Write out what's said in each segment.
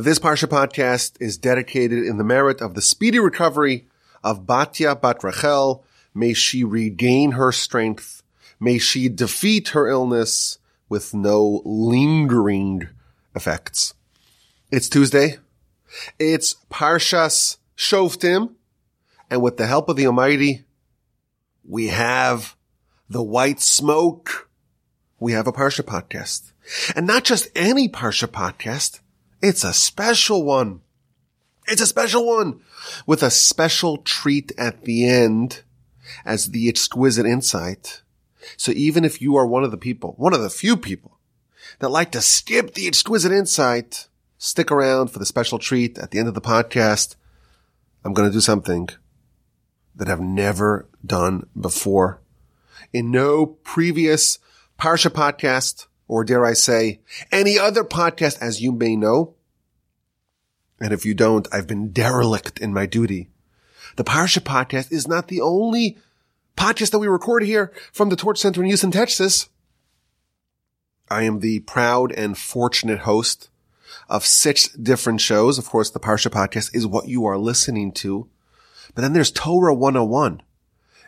This Parsha podcast is dedicated in the merit of the speedy recovery of Batya Bat Rachel. May she regain her strength. May she defeat her illness with no lingering effects. It's Tuesday. It's Parshas Shoftim. And with the help of the Almighty, we have the white smoke. We have a Parsha podcast. And not just any Parsha podcast. It's a special one. It's a special one with a special treat at the end as the exquisite insight. So even if you are one of the people, one of the few people that like to skip the exquisite insight, stick around for the special treat at the end of the podcast. I'm going to do something that I've never done before. In no previous Parsha podcast or dare I say, any other podcast, as you may know. And if you don't, I've been derelict in my duty. The Parsha podcast is not the only podcast that we record here from the Torch Center in Houston, Texas. I am the proud and fortunate host of six different shows. Of course, the Parsha podcast is what you are listening to. But then there's Torah 101.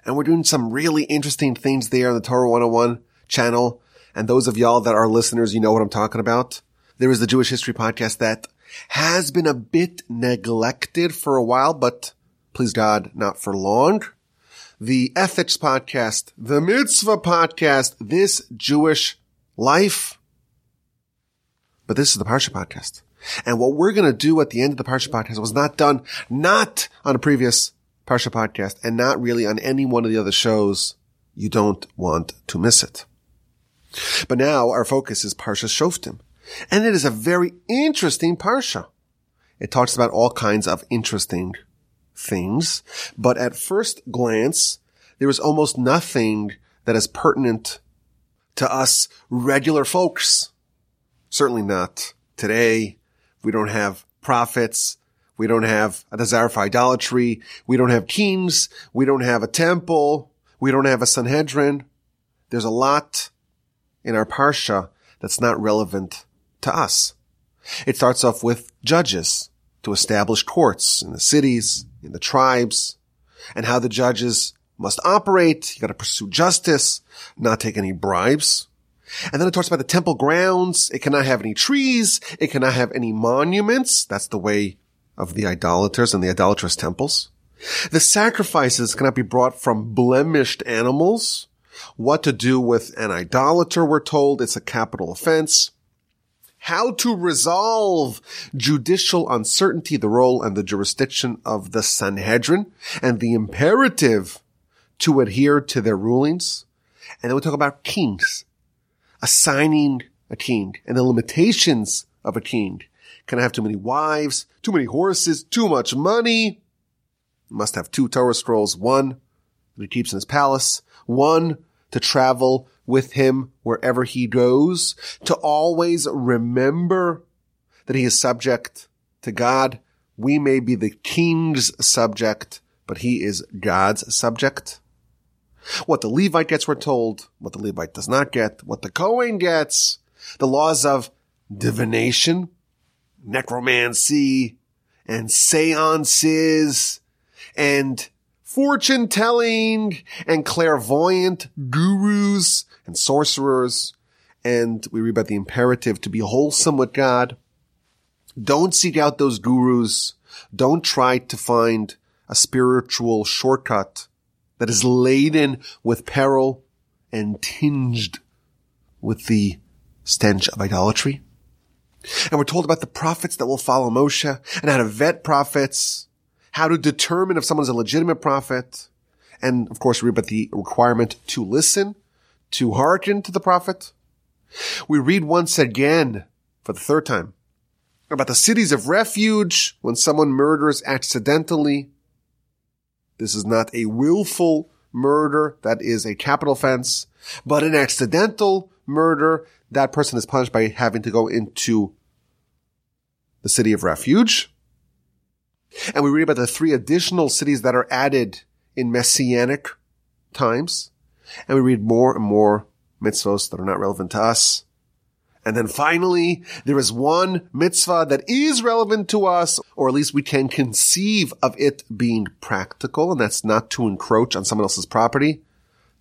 And we're doing some really interesting things there on the Torah 101 channel. And those of y'all that are listeners, you know what I'm talking about. There is the Jewish History Podcast that has been a bit neglected for a while, but please God, not for long. The Ethics Podcast, the Mitzvah Podcast, This Jewish Life. But this is the Parsha Podcast. And what we're going to do at the end of the Parsha Podcast was not done, not on a previous Parsha Podcast and not really on any one of the other shows. You don't want to miss it. But now our focus is Parsha Shoftim. And it is a very interesting Parsha. It talks about all kinds of interesting things, but at first glance, there is almost nothing that is pertinent to us regular folks. Certainly not today. We don't have prophets. We don't have a desire for idolatry. We don't have kings. We don't have a temple. We don't have a Sanhedrin. There's a lot in our parsha that's not relevant to us. It starts off with judges to establish courts in the cities, in the tribes, and how the judges must operate. You got to pursue justice, not take any bribes. And then it talks about the temple grounds. It cannot have any trees. It cannot have any monuments. That's the way of the idolaters and the idolatrous temples. The sacrifices cannot be brought from blemished animals. What to do with an idolater, we're told. It's a capital offense. How to resolve judicial uncertainty, the role and the jurisdiction of the Sanhedrin, and the imperative to adhere to their rulings. And then we talk about kings, assigning a king, and the limitations of a king. Can I have too many wives, too many horses, too much money? Must have two Torah scrolls, one that he keeps in his palace, one to travel with him wherever he goes, to always remember that he is subject to God. We may be the king's subject, but he is God's subject. What the Levite gets, we're told, what the Levite does not get, what the Kohen gets, the laws of divination, necromancy, and seances, and fortune telling and clairvoyant gurus and sorcerers. And we read about the imperative to be wholesome with God. Don't seek out those gurus. Don't try to find a spiritual shortcut that is laden with peril and tinged with the stench of idolatry. And we're told about the prophets that will follow Moshe and how to vet prophets how to determine if someone's a legitimate prophet, and of course we read about the requirement to listen, to hearken to the prophet. We read once again, for the third time, about the cities of refuge when someone murders accidentally. This is not a willful murder, that is a capital offense, but an accidental murder, that person is punished by having to go into the city of refuge. And we read about the three additional cities that are added in messianic times. And we read more and more mitzvos that are not relevant to us. And then finally, there is one mitzvah that is relevant to us, or at least we can conceive of it being practical, and that's not to encroach on someone else's property.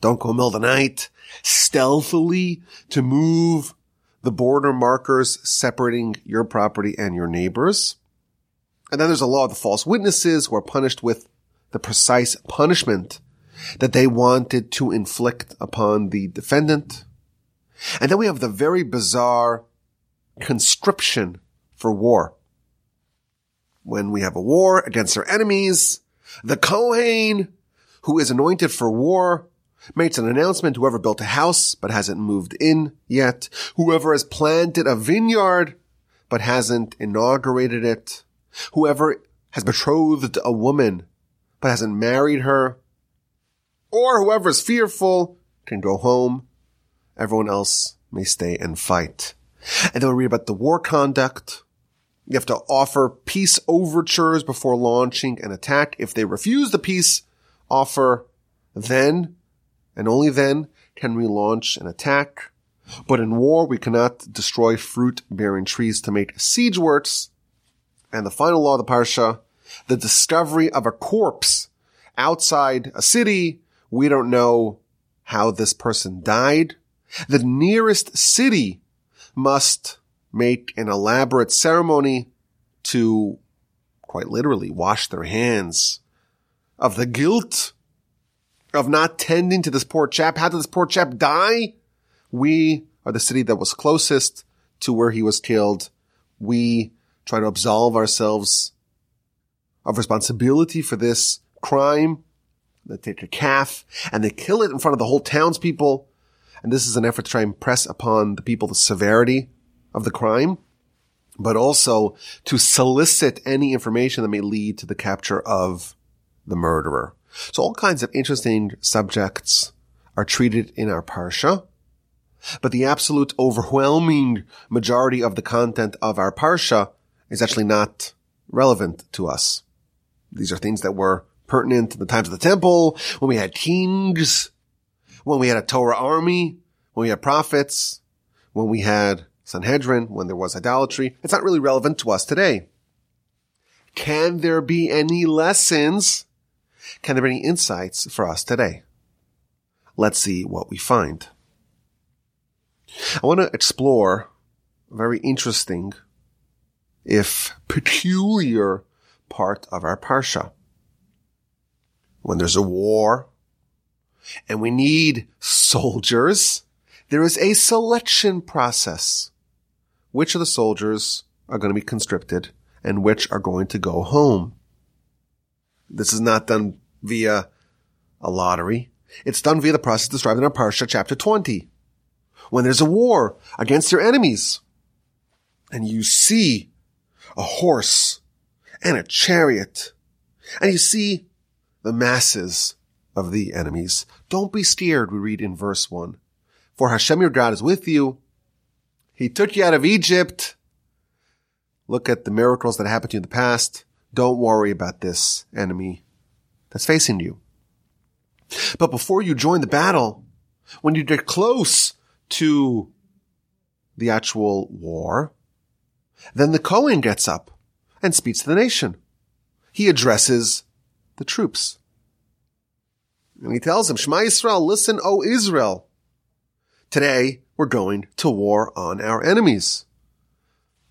Don't go of the night, stealthily to move the border markers separating your property and your neighbors. And then there's a law of the false witnesses who are punished with the precise punishment that they wanted to inflict upon the defendant. And then we have the very bizarre conscription for war. When we have a war against our enemies, the Kohen, who is anointed for war, makes an announcement, whoever built a house but hasn't moved in yet, whoever has planted a vineyard but hasn't inaugurated it, whoever has betrothed a woman but hasn't married her, or whoever is fearful can go home. Everyone else may stay and fight. And then we read about the war conduct. You have to offer peace overtures before launching an attack. If they refuse the peace offer, then and only then can we launch an attack. But in war, we cannot destroy fruit bearing trees to make siege works. And the final law of the Parsha, the discovery of a corpse outside a city. We don't know how this person died. The nearest city must make an elaborate ceremony to quite literally wash their hands of the guilt of not tending to this poor chap. How did this poor chap die? We are the city that was closest to where he was killed. We try to absolve ourselves of responsibility for this crime. They take a calf and they kill it in front of the whole townspeople. And this is an effort to try and press upon the people the severity of the crime, but also to solicit any information that may lead to the capture of the murderer. So all kinds of interesting subjects are treated in our parsha, but the absolute overwhelming majority of the content of our parsha is actually not relevant to us. These are things that were pertinent to the times of the temple, when we had kings, when we had a Torah army, when we had prophets, when we had Sanhedrin, when there was idolatry. It's not really relevant to us today. Can there be any lessons can there be any insights for us today? Let's see what we find. I want to explore a very interesting, if peculiar part of our Parsha. When there's a war and we need soldiers, there is a selection process. Which of the soldiers are going to be conscripted and which are going to go home? This is not done via a lottery. It's done via the process described in our Parsha chapter 20. When there's a war against your enemies and you see a horse and a chariot and you see the masses of the enemies, don't be scared, we read in verse 1. For Hashem your God is with you. He took you out of Egypt. Look at the miracles that happened to you in the past. Don't worry about this enemy that's facing you. But before you join the battle, when you get close to the actual war, then the Kohen gets up and speaks to the nation. He addresses the troops. And he tells them, Shema Yisrael, listen, O Israel. Today we're going to war on our enemies.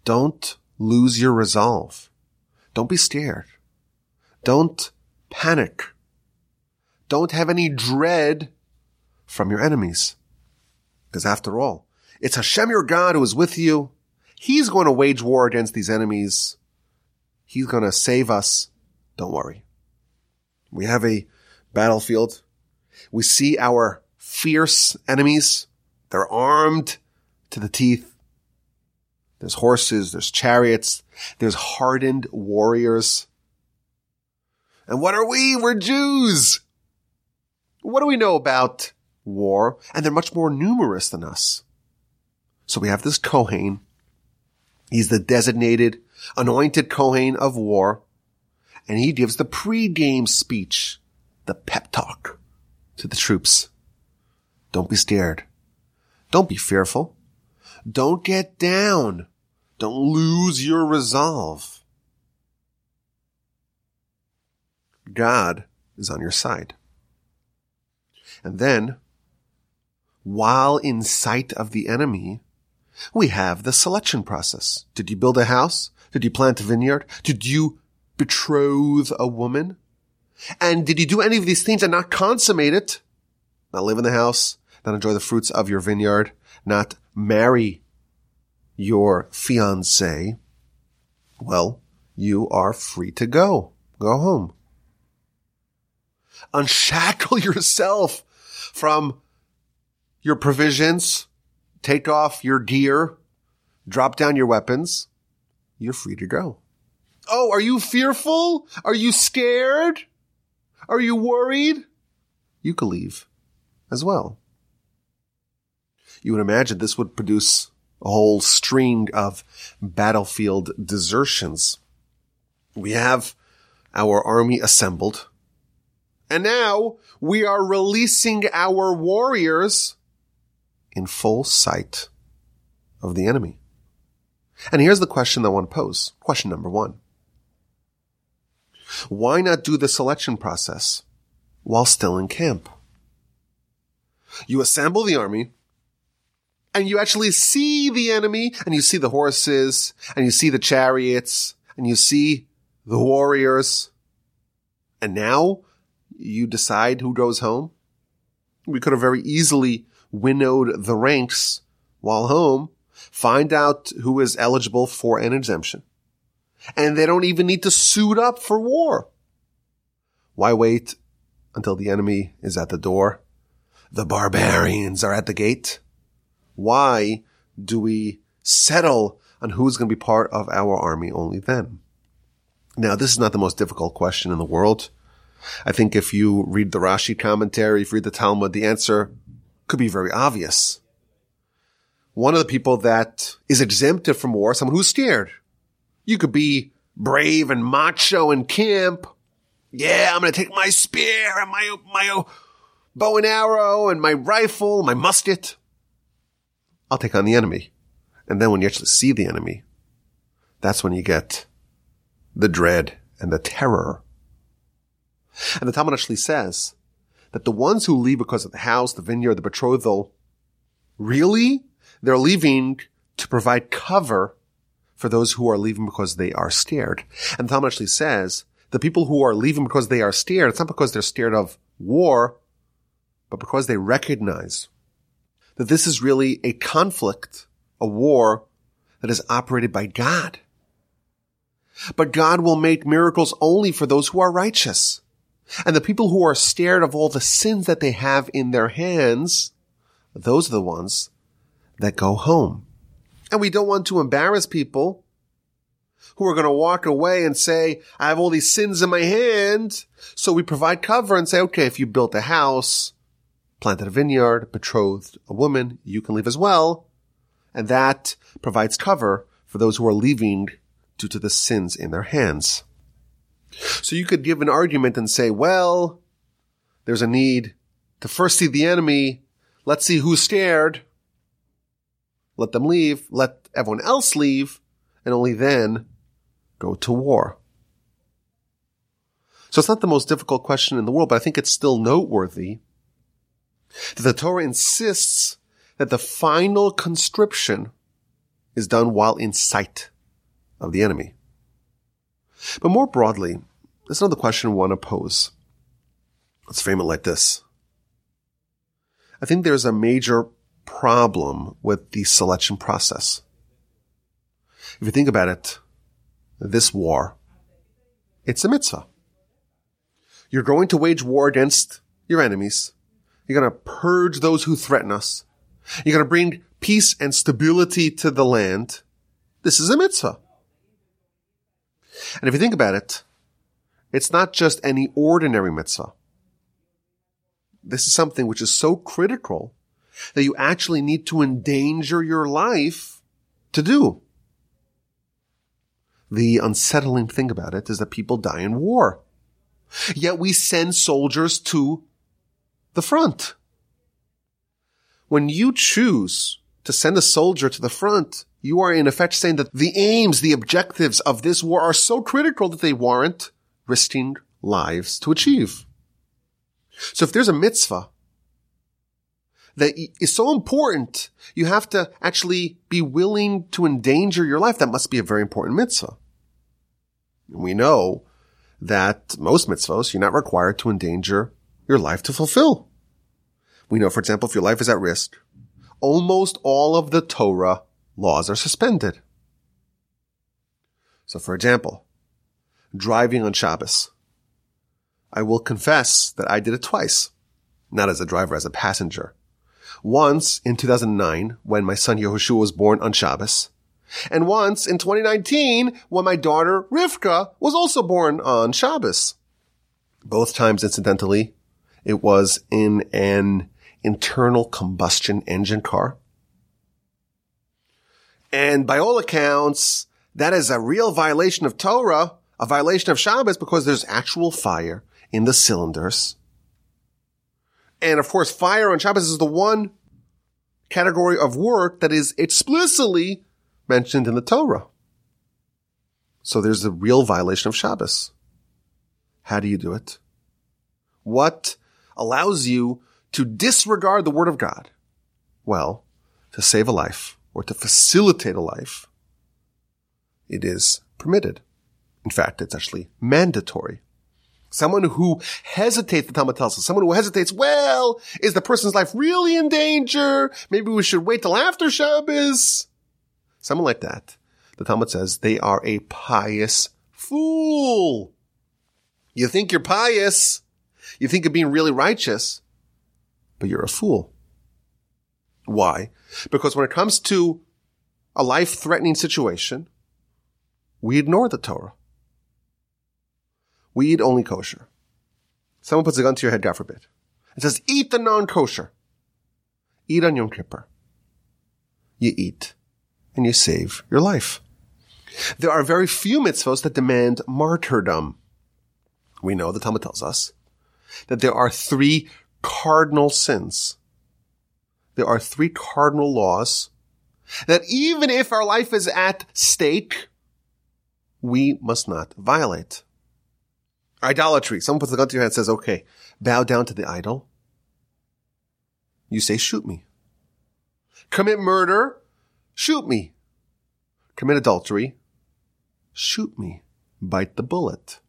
Don't lose your resolve. Don't be scared. Don't panic. Don't have any dread from your enemies. Because after all, it's Hashem your God who is with you. He's going to wage war against these enemies. He's going to save us. Don't worry. We have a battlefield. We see our fierce enemies. They're armed to the teeth. There's horses, there's chariots, there's hardened warriors. And what are we? We're Jews. What do we know about war? And they're much more numerous than us. So we have this Kohen. He's the designated, anointed Kohen of war. And he gives the pre-game speech, the pep talk to the troops. Don't be scared. Don't be fearful. Don't get down. Don't lose your resolve. God is on your side. And then, while in sight of the enemy, we have the selection process. Did you build a house? Did you plant a vineyard? Did you betroth a woman? And did you do any of these things and not consummate it? Not live in the house, not enjoy the fruits of your vineyard, not marry your fiance? Well, you are free to go. Go home. Unshackle yourself from your provisions. Take off your gear. Drop down your weapons. You're free to go. Oh, are you fearful? Are you scared? Are you worried? You can leave as well. You would imagine this would produce a whole string of battlefield desertions. We have our army assembled. And now we are releasing our warriors in full sight of the enemy. And here's the question that one pose. Question number one. Why not do the selection process while still in camp? You assemble the army and you actually see the enemy and you see the horses and you see the chariots and you see the warriors. And now you decide who goes home. We could have very easily winnowed the ranks while home, find out who is eligible for an exemption. And they don't even need to suit up for war. Why wait until the enemy is at the door? The barbarians are at the gate. Why do we settle on who's going to be part of our army only then? Now, this is not the most difficult question in the world. I think if you read the Rashi commentary, if you read the Talmud, the answer could be very obvious. One of the people that is exempted from war, someone who's scared. You could be brave and macho in camp. Yeah, I'm going to take my spear and my, my bow and arrow and my rifle, my musket. I'll take on the enemy. And then when you actually see the enemy, that's when you get the dread and the terror. And the Talmud actually says that the ones who leave because of the house, the vineyard, the betrothal, really, they're leaving to provide cover for those who are leaving because they are scared. And Talmud actually says the people who are leaving because they are scared, it's not because they're scared of war, but because they recognize that this is really a conflict, a war that is operated by God. But God will make miracles only for those who are righteous. And the people who are scared of all the sins that they have in their hands, those are the ones that go home. And we don't want to embarrass people who are going to walk away and say, I have all these sins in my hand. So we provide cover and say, okay, if you built a house, planted a vineyard, betrothed a woman, you can leave as well. And that provides cover for those who are leaving due to the sins in their hands. So you could give an argument and say, well, there's a need to first see the enemy. Let's see who's scared. Let them leave. Let everyone else leave. And only then go to war. So it's not the most difficult question in the world, but I think it's still noteworthy that the Torah insists that the final conscription is done while in sight of the enemy. But more broadly, there's another question I want to pose. Let's frame it like this. I think there's a major problem with the selection process. If you think about it, this war, it's a mitzvah. You're going to wage war against your enemies. You're going to purge those who threaten us. You're going to bring peace and stability to the land. This is a mitzvah. And if you think about it, it's not just any ordinary mitzvah. This is something which is so critical that you actually need to endanger your life to do. The unsettling thing about it is that people die in war. Yet we send soldiers to the front. When you choose to send a soldier to the front, you are in effect saying that the aims, the objectives of this war are so critical that they warrant risking lives to achieve. So if there's a mitzvah that is so important, you have to actually be willing to endanger your life. That must be a very important mitzvah. We know that most mitzvahs you're not required to endanger your life to fulfill. We know, for example, if your life is at risk, almost all of the Torah laws are suspended. So for example, driving on Shabbos. I will confess that I did it twice, not as a driver, as a passenger. Once in 2009 when my son Yehoshua was born on Shabbos, and once in 2019 when my daughter Rivka was also born on Shabbos. Both times, incidentally, it was in an internal combustion engine car. And by all accounts, that is a real violation of Torah, a violation of Shabbos because there's actual fire in the cylinders. And of course, fire on Shabbos is the one category of work that is explicitly mentioned in the Torah. So there's a real violation of Shabbos. How do you do it? What allows you to disregard the word of God? Well, to save a life or to facilitate a life, it is permitted. In fact, it's actually mandatory. Someone who hesitates, the Talmud tells us, someone who hesitates, well, is the person's life really in danger? Maybe we should wait till after Shabbos. Someone like that, the Talmud says, they are a pious fool. You think you're pious. You think you're being really righteous, but you're a fool. Why? Because when it comes to a life threatening situation, we ignore the Torah. We eat only kosher. Someone puts a gun to your head, God forbid. It says, eat the non-kosher. Eat on Yom Kippur. You eat and you save your life. There are very few mitzvahs that demand martyrdom. We know the Talmud tells us that there are three cardinal sins. There are three cardinal laws that even if our life is at stake, we must not violate. Idolatry. Someone puts a gun to your head and says, okay, bow down to the idol. You say, shoot me. Commit murder. Shoot me. Commit adultery. Shoot me. Bite the bullet.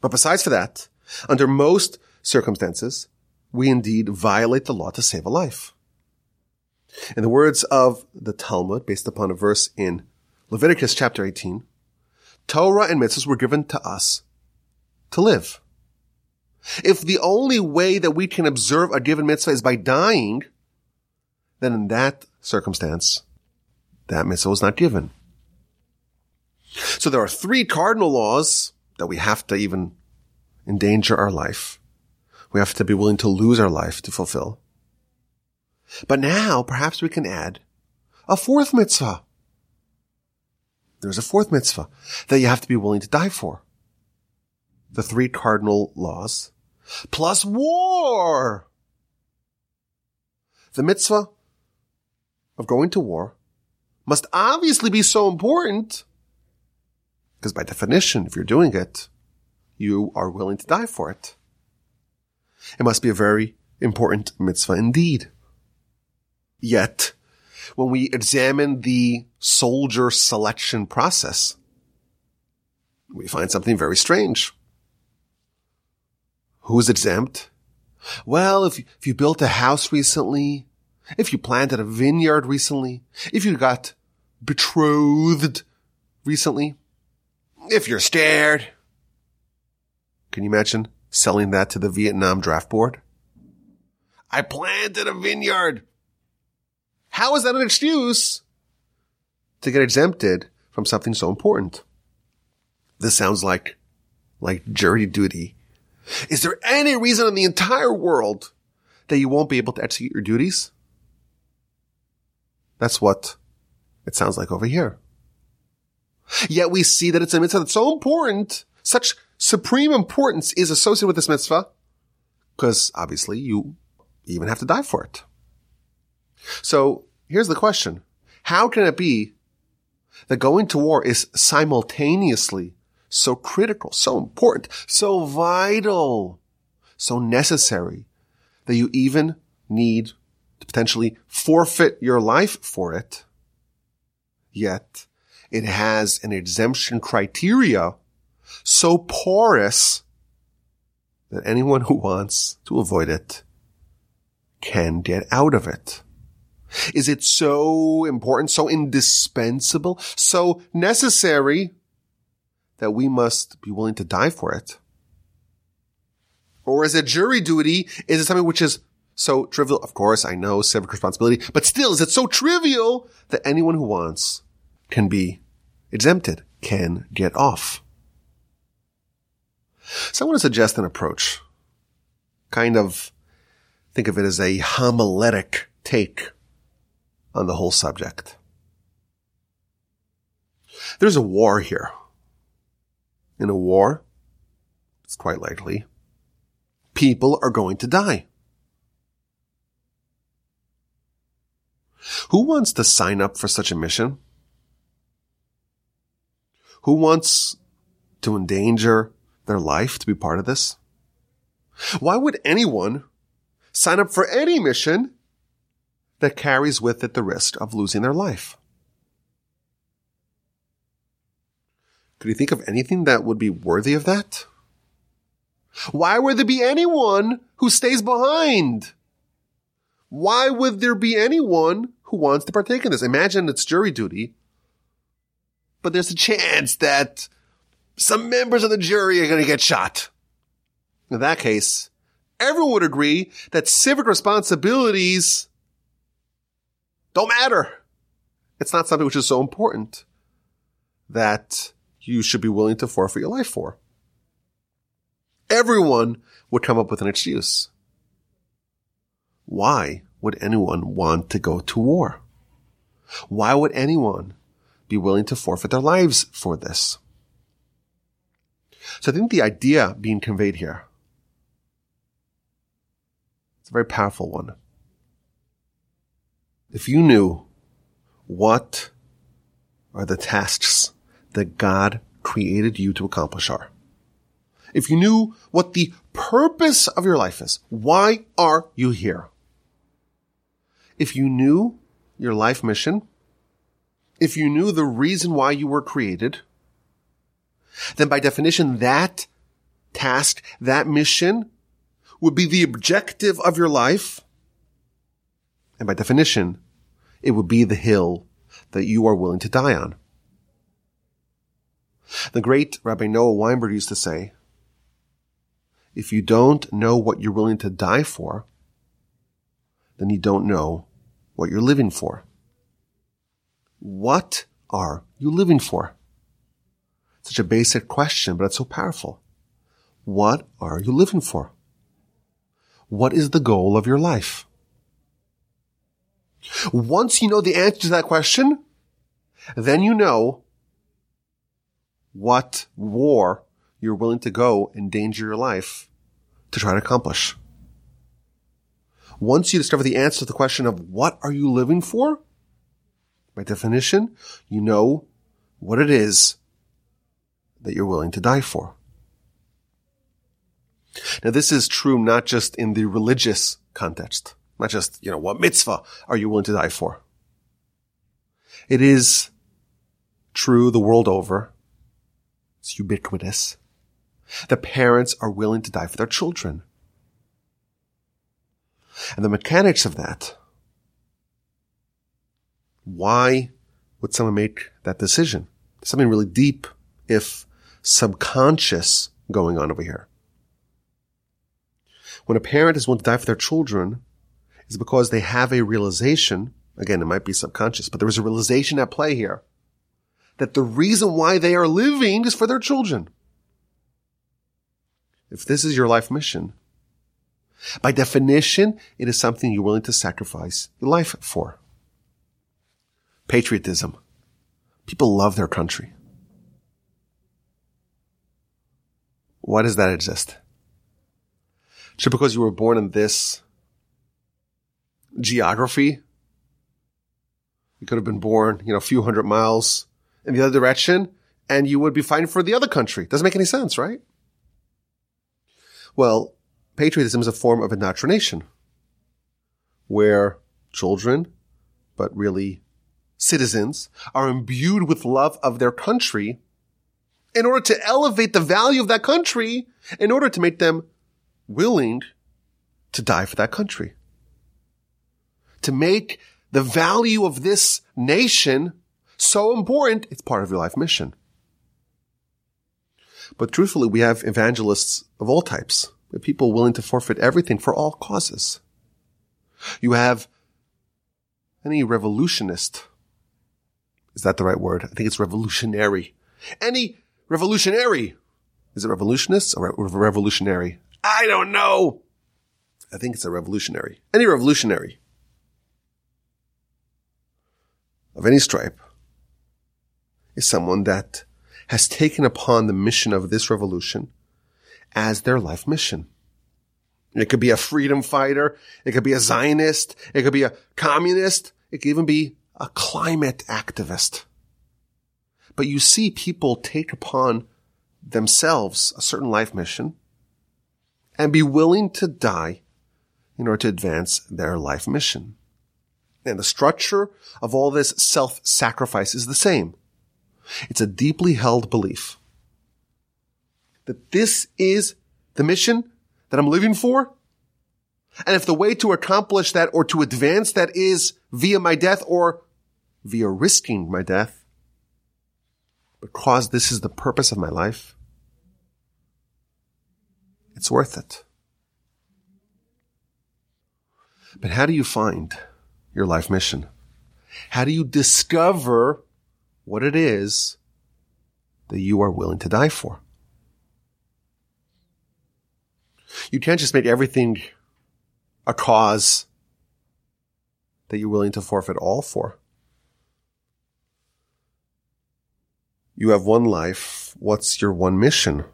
But besides for that, under most circumstances, we indeed violate the law to save a life. In the words of the Talmud, based upon a verse in Leviticus chapter 18, Torah and mitzvahs were given to us to live. If the only way that we can observe a given mitzvah is by dying, then in that circumstance, that mitzvah was not given. So there are three cardinal laws that we have to even endanger our life. We have to be willing to lose our life to fulfill. But now perhaps we can add a fourth mitzvah. There's a fourth mitzvah that you have to be willing to die for. The three cardinal laws plus war. The mitzvah of going to war must obviously be so important because by definition, if you're doing it, you are willing to die for it. It must be a very important mitzvah indeed. Yet, when we examine the soldier selection process, we find something very strange. Who's exempt? Well, if you, if you built a house recently, if you planted a vineyard recently, if you got betrothed recently, if you're scared. Can you imagine selling that to the Vietnam draft board? I planted a vineyard. How is that an excuse to get exempted from something so important? This sounds like, like jury duty. Is there any reason in the entire world that you won't be able to execute your duties? That's what it sounds like over here. Yet we see that it's a mitzvah that's so important, such supreme importance is associated with this mitzvah, because obviously you even have to die for it. So here's the question. How can it be that going to war is simultaneously so critical, so important, so vital, so necessary that you even need to potentially forfeit your life for it. Yet it has an exemption criteria so porous that anyone who wants to avoid it can get out of it. Is it so important, so indispensable, so necessary that we must be willing to die for it? Or is it jury duty? Is it something which is so trivial? Of course, I know civic responsibility, but still, is it so trivial that anyone who wants can be exempted, can get off? So I want to suggest an approach. Kind of think of it as a homiletic take on the whole subject. There's a war here. In a war, it's quite likely, people are going to die. Who wants to sign up for such a mission? Who wants to endanger their life to be part of this? Why would anyone sign up for any mission that carries with it the risk of losing their life? Could you think of anything that would be worthy of that? Why would there be anyone who stays behind? Why would there be anyone who wants to partake in this? Imagine it's jury duty, but there's a chance that some members of the jury are going to get shot. In that case, everyone would agree that civic responsibilities don't matter. It's not something which is so important that you should be willing to forfeit your life for. Everyone would come up with an excuse. Why would anyone want to go to war? Why would anyone be willing to forfeit their lives for this? So I think the idea being conveyed here, it's a very powerful one. If you knew what are the tasks that God created you to accomplish are, if you knew what the purpose of your life is, why are you here? If you knew your life mission, if you knew the reason why you were created, then by definition, that task, that mission would be the objective of your life. And by definition, it would be the hill that you are willing to die on. The great Rabbi Noah Weinberg used to say, if you don't know what you're willing to die for, then you don't know what you're living for. What are you living for? Such a basic question, but it's so powerful. What are you living for? What is the goal of your life? Once you know the answer to that question, then you know what war you're willing to go and endanger your life to try to accomplish. Once you discover the answer to the question of what are you living for, by definition, you know what it is that you're willing to die for. Now this is true not just in the religious context, not just, you know, what mitzvah are you willing to die for? It is true the world over. It's ubiquitous. The parents are willing to die for their children. And the mechanics of that. Why would someone make that decision? Something really deep, if subconscious going on over here. When a parent is willing to die for their children, it's because they have a realization, again, it might be subconscious, but there is a realization at play here that the reason why they are living is for their children. If this is your life mission, by definition, it is something you're willing to sacrifice your life for. Patriotism. People love their country. Why does that exist? Just because you were born in this geography You could have been born, you know, a few hundred miles in the other direction and you would be fighting for the other country. Doesn't make any sense, right? Well, patriotism is a form of indoctrination where children, but really citizens, are imbued with love of their country in order to elevate the value of that country, in order to make them willing to die for that country. To make the value of this nation so important, it's part of your life mission. But truthfully, we have evangelists of all types. We have people willing to forfeit everything for all causes. You have any revolutionist. Is that the right word? I think it's revolutionary. Any revolutionary. Is it revolutionist or revolutionary? I don't know. I think it's a revolutionary. Any revolutionary of any stripe is someone that has taken upon the mission of this revolution as their life mission. It could be a freedom fighter. It could be a Zionist. It could be a communist. It could even be a climate activist. But you see people take upon themselves a certain life mission and be willing to die in order to advance their life mission. And the structure of all this self-sacrifice is the same. It's a deeply held belief that this is the mission that I'm living for. And if the way to accomplish that or to advance that is via my death or via risking my death, because this is the purpose of my life, it's worth it. But how do you find your life mission? How do you discover what it is that you are willing to die for. You can't just make everything a cause that you're willing to forfeit all for. You have one life. What's your one mission?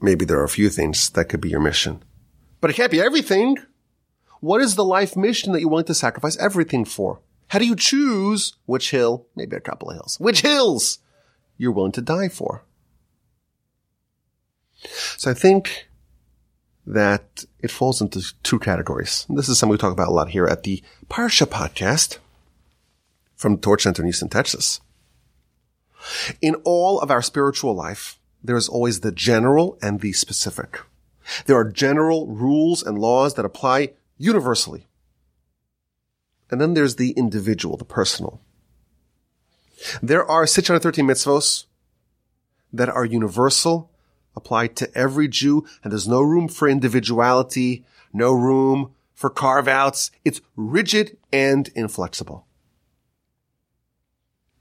Maybe there are a few things that could be your mission, but it can't be everything. What is the life mission that you're willing to sacrifice everything for? How do you choose which hill, maybe a couple of hills, which hills you're willing to die for? So I think that it falls into two categories. This is something we talk about a lot here at the Parsha podcast from Torch Center in Houston, Texas. In all of our spiritual life, there is always the general and the specific. There are general rules and laws that apply universally. And then there's the individual, the personal. There are 613 mitzvos that are universal, applied to every Jew, and there's no room for individuality, no room for carve outs. It's rigid and inflexible.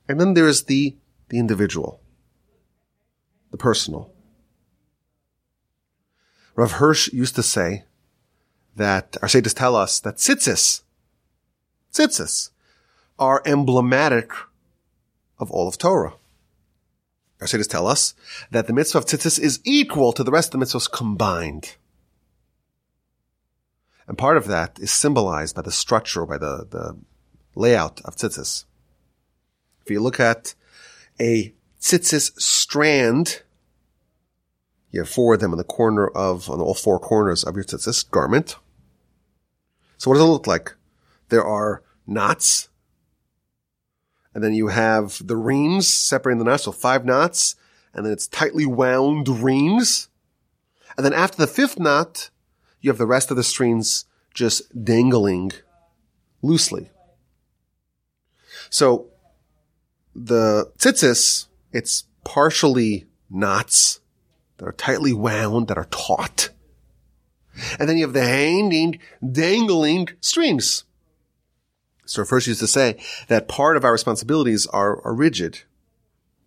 And then there's the, the individual, the personal. Rav Hirsch used to say that, our sages tell us that tzitzis, tzitzis are emblematic of all of Torah. Our sages tell us that the mitzvah of tzitzis is equal to the rest of the mitzvahs combined. And part of that is symbolized by the structure, by the, the layout of tzitzis. If you look at a tzitzis strand, you have four of them in the corner of, on all four corners of your tzitzis garment. So what does it look like? There are knots. And then you have the rings separating the knots. So five knots. And then it's tightly wound rings. And then after the fifth knot, you have the rest of the strings just dangling loosely. So the tzitzis, it's partially knots that are tightly wound, that are taut. And then you have the hanging, dangling strings. So Hirsch used to say that part of our responsibilities are, are rigid,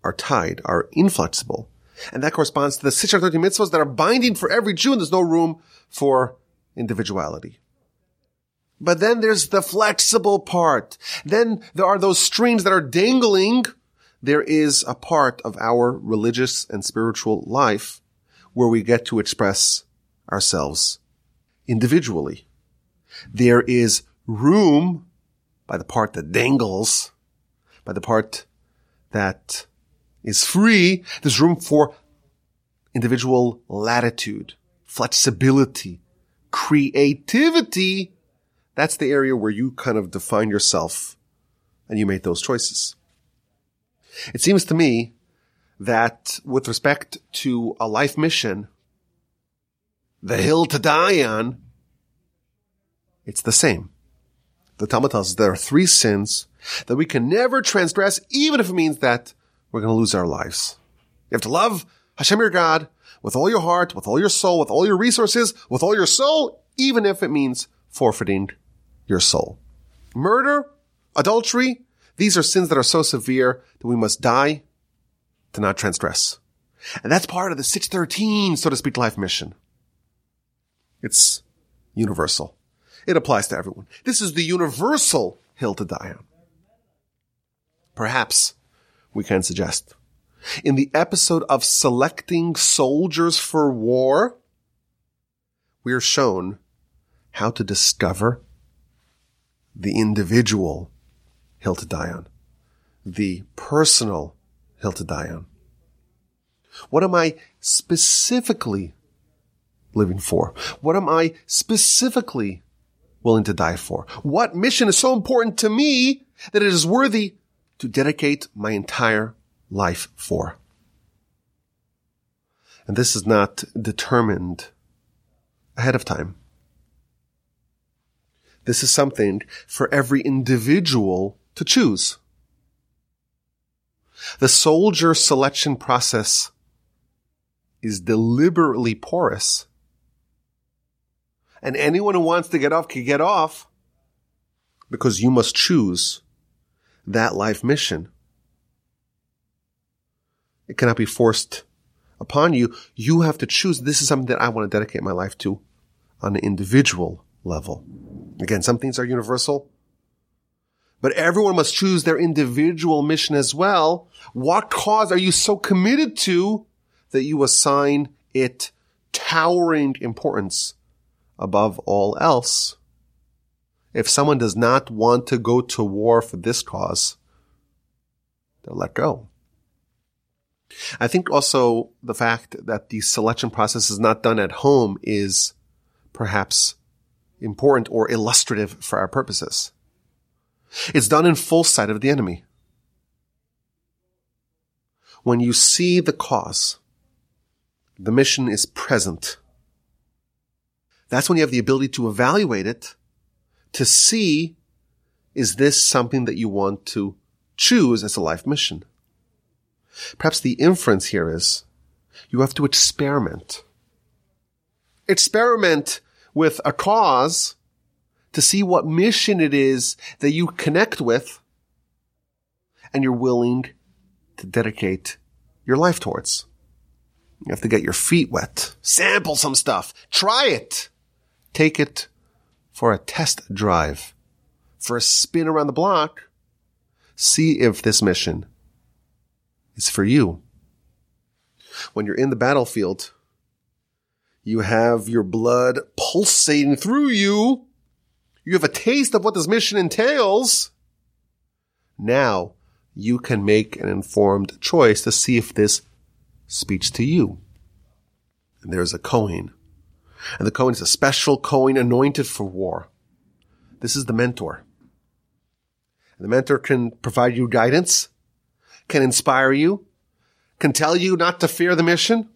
are tied, are inflexible. And that corresponds to the 630 mitzvahs that are binding for every Jew and there's no room for individuality. But then there's the flexible part. Then there are those strings that are dangling. There is a part of our religious and spiritual life where we get to express ourselves individually. There is room by the part that dangles, by the part that is free. There's room for individual latitude, flexibility, creativity. That's the area where you kind of define yourself and you make those choices. It seems to me that with respect to a life mission, the hill to die on, it's the same. The Talmud tells us there are three sins that we can never transgress, even if it means that we're going to lose our lives. You have to love Hashem your God with all your heart, with all your soul, with all your resources, with all your soul, even if it means forfeiting your soul. Murder, adultery, these are sins that are so severe that we must die to not transgress. And that's part of the 613, so to speak, life mission. It's universal. It applies to everyone. This is the universal hill to die on. Perhaps we can suggest in the episode of selecting soldiers for war, we are shown how to discover the individual hill to die on, the personal hill to die on. What am I specifically living for? What am I specifically willing to die for? What mission is so important to me that it is worthy to dedicate my entire life for? And this is not determined ahead of time. This is something for every individual to choose. The soldier selection process is deliberately porous. And anyone who wants to get off can get off because you must choose that life mission. It cannot be forced upon you. You have to choose. This is something that I want to dedicate my life to on an individual level. Again, some things are universal, but everyone must choose their individual mission as well. What cause are you so committed to that you assign it towering importance above all else? If someone does not want to go to war for this cause, they'll let go. I think also the fact that the selection process is not done at home is perhaps important or illustrative for our purposes. It's done in full sight of the enemy. When you see the cause, the mission is present. That's when you have the ability to evaluate it, to see, is this something that you want to choose as a life mission? Perhaps the inference here is you have to experiment. Experiment with a cause to see what mission it is that you connect with and you're willing to dedicate your life towards. You have to get your feet wet, sample some stuff, try it, take it for a test drive, for a spin around the block, see if this mission is for you. When you're in the battlefield, you have your blood pulsating through you. You have a taste of what this mission entails. Now you can make an informed choice to see if this speaks to you. And there's a Kohen. And the Kohen is a special Kohen anointed for war. This is the mentor. And the mentor can provide you guidance, can inspire you, can tell you not to fear the mission,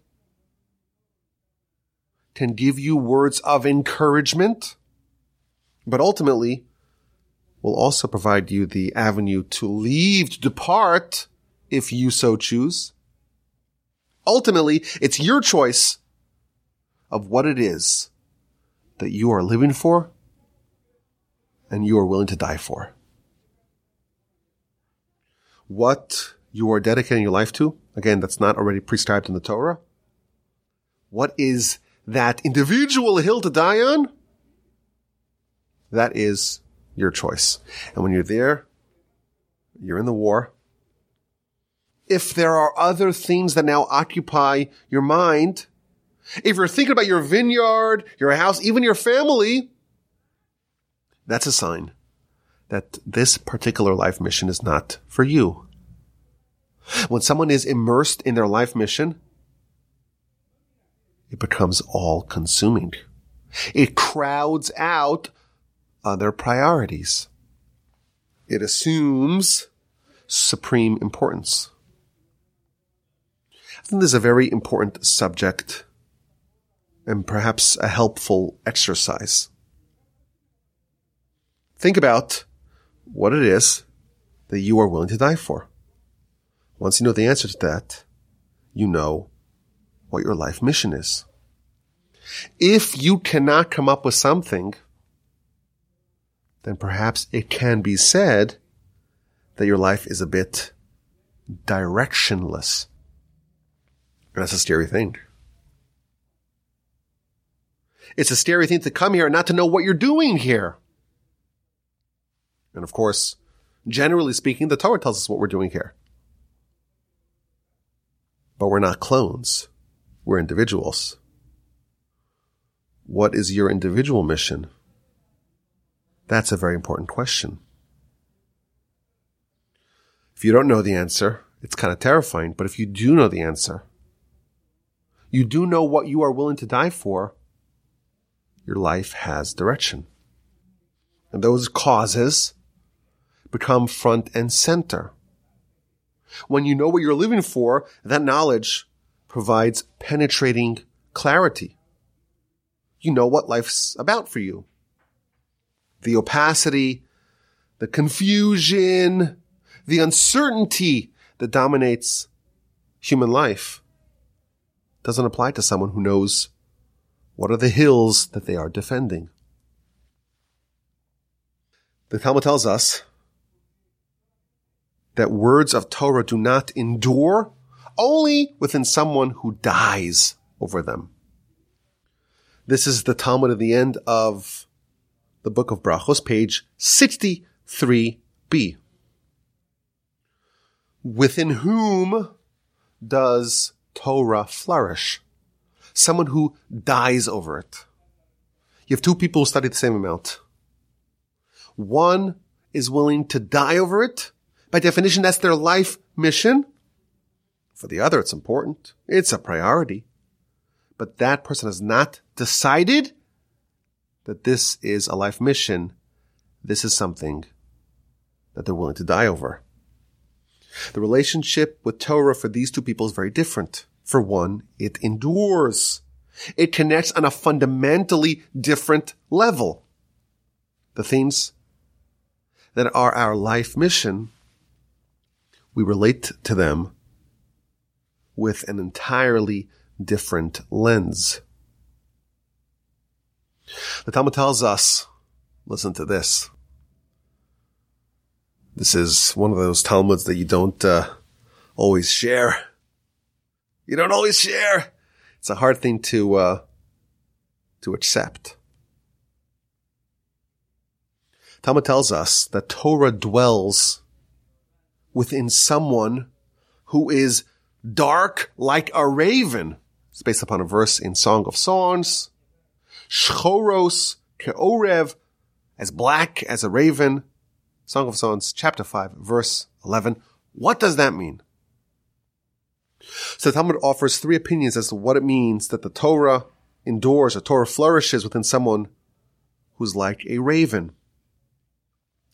can give you words of encouragement, but ultimately will also provide you the avenue to leave, to depart, if you so choose. Ultimately, it's your choice of what it is that you are living for and you are willing to die for. What you are dedicating your life to, again, that's not already prescribed in the Torah. What is that individual hill to die on, that is your choice. And when you're there, you're in the war. If there are other things that now occupy your mind, if you're thinking about your vineyard, your house, even your family, that's a sign that this particular life mission is not for you. When someone is immersed in their life mission, it becomes all consuming. It crowds out other priorities. It assumes supreme importance. I think this is a very important subject and perhaps a helpful exercise. Think about what it is that you are willing to die for. Once you know the answer to that, you know what your life mission is. If you cannot come up with something, then perhaps it can be said that your life is a bit directionless. That's a scary thing. It's a scary thing to come here and not to know what you're doing here. And of course, generally speaking, the Torah tells us what we're doing here. But we're not clones. We're individuals. What is your individual mission? That's a very important question. If you don't know the answer, it's kind of terrifying, but if you do know the answer, you do know what you are willing to die for, your life has direction. And those causes become front and center. When you know what you're living for, that knowledge provides penetrating clarity. You know what life's about for you. The opacity, the confusion, the uncertainty that dominates human life doesn't apply to someone who knows what are the hills that they are defending. The Talmud tells us that words of Torah do not endure only within someone who dies over them. This is the Talmud at the end of the book of Brachos, page 63b. Within whom does Torah flourish? Someone who dies over it. You have two people who study the same amount. One is willing to die over it. By definition, that's their life mission. For the other, it's important. It's a priority. But that person has not decided that this is a life mission. This is something that they're willing to die over. The relationship with Torah for these two people is very different. For one, it endures. It connects on a fundamentally different level. The things that are our life mission, we relate to them with an entirely different lens. The Talmud tells us, listen to this. This is one of those Talmuds that you don't uh, always share. You don't always share. It's a hard thing to uh, to accept. Talmud tells us that Torah dwells within someone who is dark like a raven. It's based upon a verse in Song of Songs. Shchoros ke'orev, as black as a raven. Song of Songs, chapter 5, verse 11. What does that mean? So the Talmud offers three opinions as to what it means that the Torah endures or Torah flourishes within someone who's like a raven.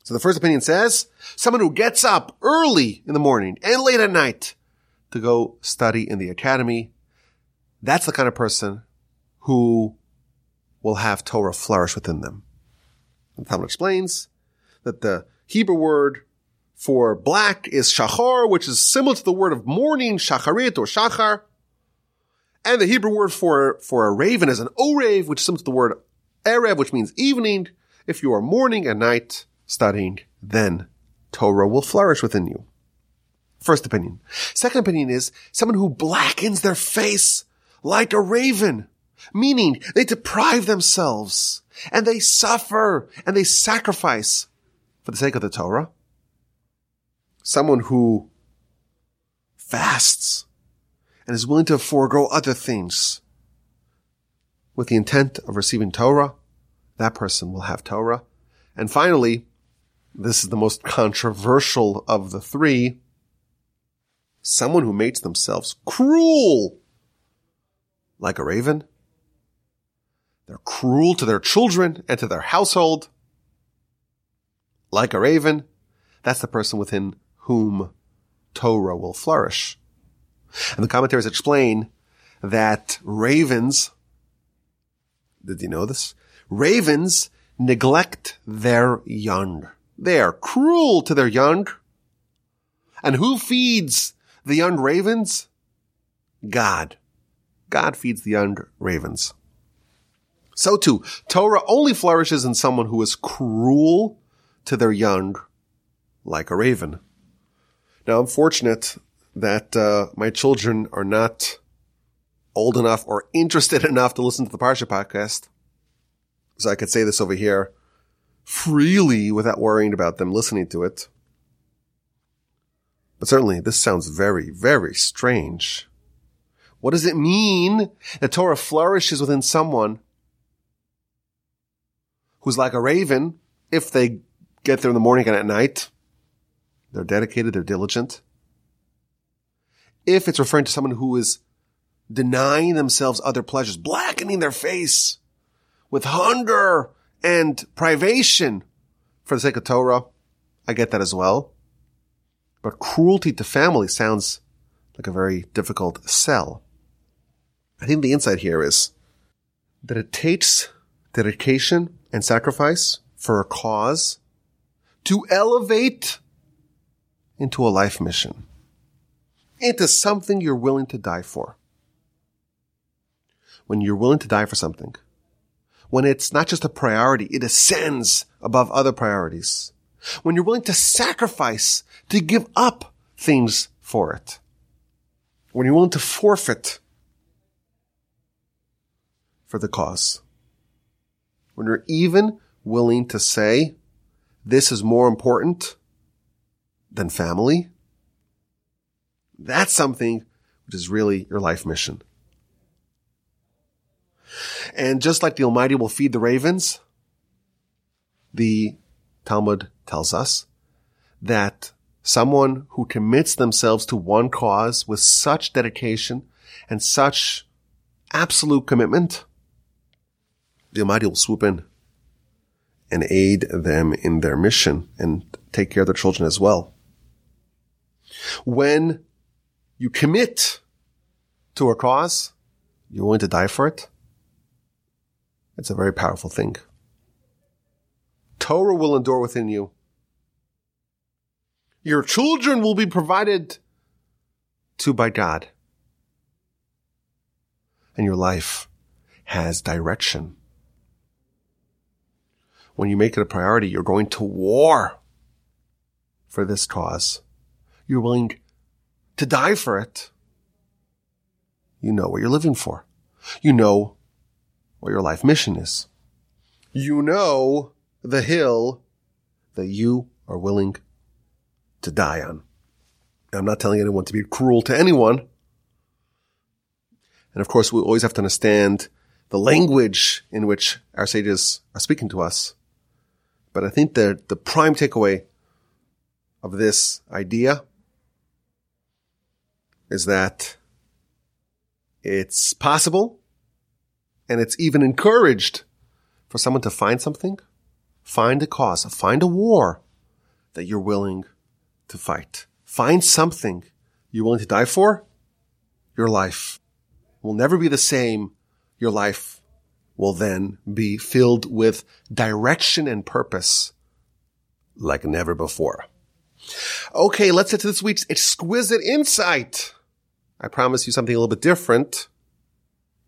So the first opinion says someone who gets up early in the morning and late at night to go study in the academy. That's the kind of person who will have Torah flourish within them. The Talmud explains that the Hebrew word for black is shachar, which is similar to the word of morning, shacharit or shachar. And the Hebrew word for, for a raven is an orev, which is similar to the word erev, which means evening. If you are morning and night studying, then Torah will flourish within you. First opinion. Second opinion is someone who blackens their face like a raven, meaning they deprive themselves and they suffer and they sacrifice for the sake of the Torah someone who fasts and is willing to forego other things with the intent of receiving Torah, that person will have Torah. And finally, this is the most controversial of the three. Someone who makes themselves cruel like a raven. They're cruel to their children and to their household. Like a raven, that's the person within whom Torah will flourish. And the commentaries explain that ravens, did you know this? Ravens neglect their young. They are cruel to their young. And who feeds the young ravens? God. God feeds the young ravens. So too, Torah only flourishes in someone who is cruel to their young, like a raven. Now I'm fortunate that uh, my children are not old enough or interested enough to listen to the Parsha podcast. So I could say this over here freely without worrying about them listening to it. But certainly this sounds very, very strange. What does it mean that Torah flourishes within someone who's like a raven if they get there in the morning and at night? They're dedicated, they're diligent. If it's referring to someone who is denying themselves other pleasures, blackening their face with hunger and privation for the sake of Torah, I get that as well. But cruelty to family sounds like a very difficult sell. I think the insight here is that it takes dedication and sacrifice for a cause to elevate into a life mission, into something you're willing to die for. When you're willing to die for something, when it's not just a priority, it ascends above other priorities. When you're willing to sacrifice, to give up things for it. When you're willing to forfeit for the cause. When you're even willing to say, this is more important than family. That's something which is really your life mission. And just like the Almighty will feed the ravens, the Talmud tells us that someone who commits themselves to one cause with such dedication and such absolute commitment the Almighty will swoop in and aid them in their mission and take care of their children as well. When you commit to a cause, you're willing to die for it. It's a very powerful thing. Torah will endure within you. Your children will be provided to by God. And your life has direction when you make it a priority, you're going to war for this cause. You're willing to die for it. You know what you're living for. You know what your life mission is. You know the hill that you are willing to die on. I'm not telling anyone to be cruel to anyone. And of course, we always have to understand the language in which our sages are speaking to us. But I think the, the prime takeaway of this idea is that it's possible and it's even encouraged for someone to find something, find a cause, find a war that you're willing to fight. Find something you're willing to die for. Your life will never be the same. Your life will then be filled with direction and purpose like never before. Okay, let's get to this week's exquisite insight. I promise you something a little bit different.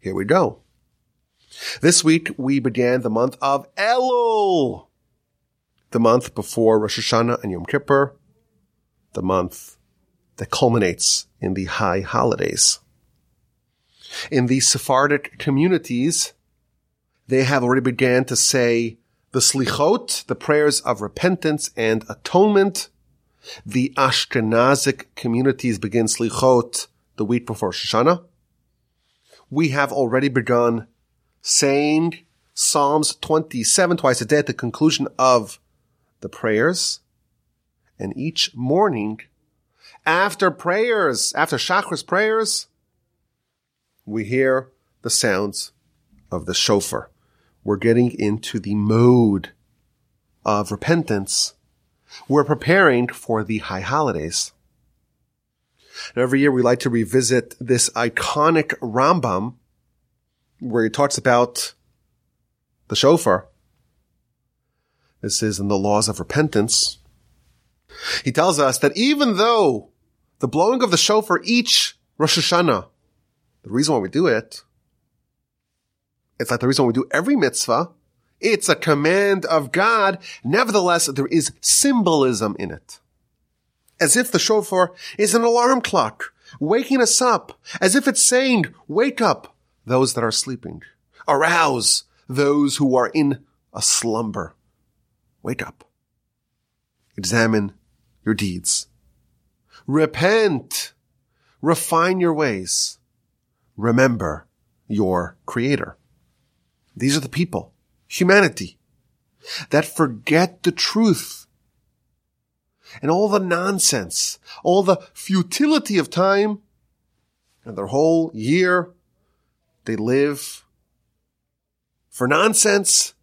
Here we go. This week we began the month of Elul, the month before Rosh Hashanah and Yom Kippur, the month that culminates in the high holidays. In the Sephardic communities, they have already began to say the slichot, the prayers of repentance and atonement. The Ashkenazic communities begin slichot the week before Rosh Hashanah. We have already begun saying Psalms 27 twice a day at the conclusion of the prayers. And each morning, after prayers, after Shachris prayers, we hear the sounds of the shofar. We're getting into the mode of repentance. We're preparing for the high holidays. And every year we like to revisit this iconic Rambam where he talks about the shofar. This is in the laws of repentance. He tells us that even though the blowing of the shofar each Rosh Hashanah, the reason why we do it, it's like the reason why we do every mitzvah, it's a command of God. Nevertheless, there is symbolism in it. As if the shofar is an alarm clock, waking us up, as if it's saying, wake up those that are sleeping, arouse those who are in a slumber. Wake up. Examine your deeds. Repent. Refine your ways. Remember your creator. These are the people, humanity, that forget the truth and all the nonsense, all the futility of time and their whole year they live for nonsense,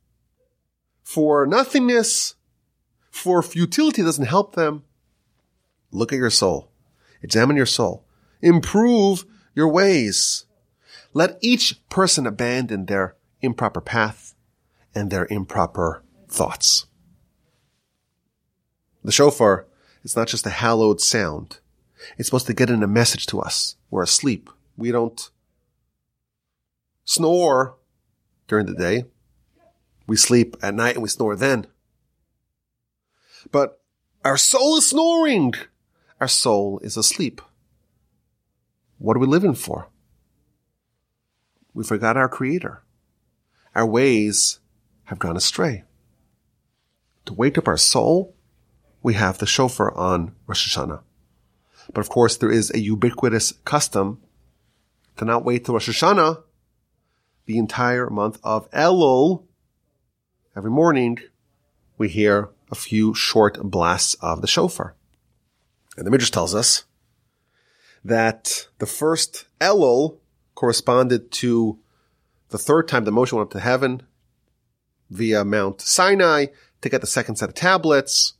for nothingness, for futility doesn't help them. Look at your soul. Examine your soul. Improve your ways. Let each person abandon their improper path and their improper thoughts. The shofar is not just a hallowed sound. It's supposed to get in a message to us. We're asleep. We don't snore during the day. We sleep at night and we snore then. But our soul is snoring. Our soul is asleep. What are we living for? We forgot our creator. Our ways have gone astray. To wake up our soul, we have the shofar on Rosh Hashanah. But of course, there is a ubiquitous custom to not wait till Rosh Hashanah, the entire month of Elul. Every morning, we hear a few short blasts of the shofar. And the Midrash tells us that the first Elul corresponded to the third time that Moshe went up to heaven via Mount Sinai to get the second set of tablets.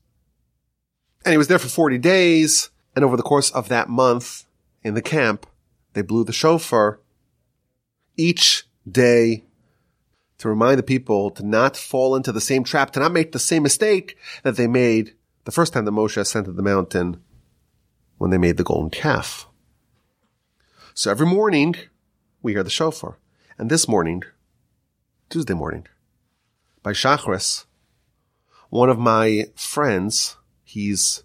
And he was there for 40 days. And over the course of that month in the camp, they blew the shofar each day to remind the people to not fall into the same trap, to not make the same mistake that they made the first time that Moshe ascended the mountain when they made the golden calf. So every morning we hear the shofar. And this morning, Tuesday morning, by Shachris, one of my friends, he's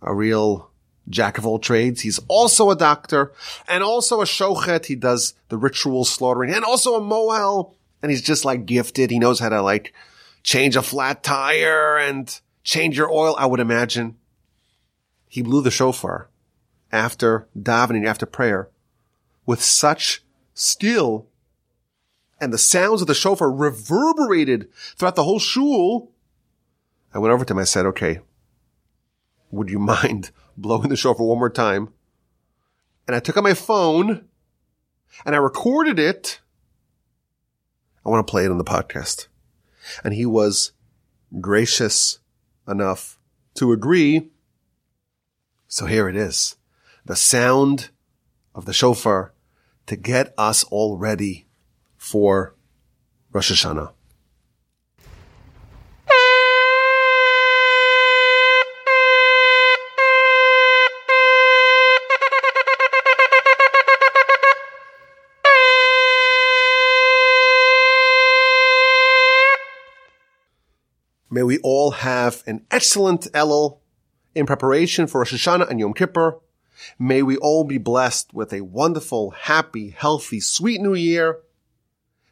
a real jack of all trades. He's also a doctor and also a shochet. He does the ritual slaughtering and also a mohel. And he's just like gifted. He knows how to like change a flat tire and change your oil, I would imagine. He blew the shofar after davening, after prayer with such skill and the sounds of the shofar reverberated throughout the whole shul. I went over to him. I said, okay, would you mind blowing the shofar one more time? And I took out my phone and I recorded it. I want to play it on the podcast. And he was gracious enough to agree. So here it is. The sound of the shofar to get us all ready for Rosh Hashanah. May we all have an excellent Elul in preparation for Rosh Hashanah and Yom Kippur. May we all be blessed with a wonderful, happy, healthy, sweet new year.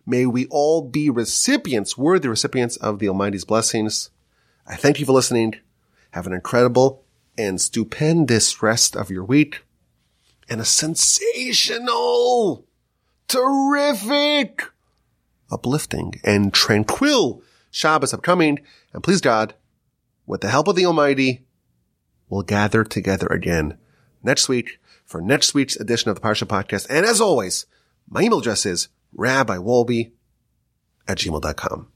May we all be recipients, worthy recipients of the Almighty's blessings. I thank you for listening. Have an incredible and stupendous rest of your week and a sensational, terrific, uplifting and tranquil Shabbos upcoming. And please God, with the help of the Almighty, we'll gather together again next week for next week's edition of the Parsha Podcast. And as always, my email address is rabbiwolbe at gmail.com.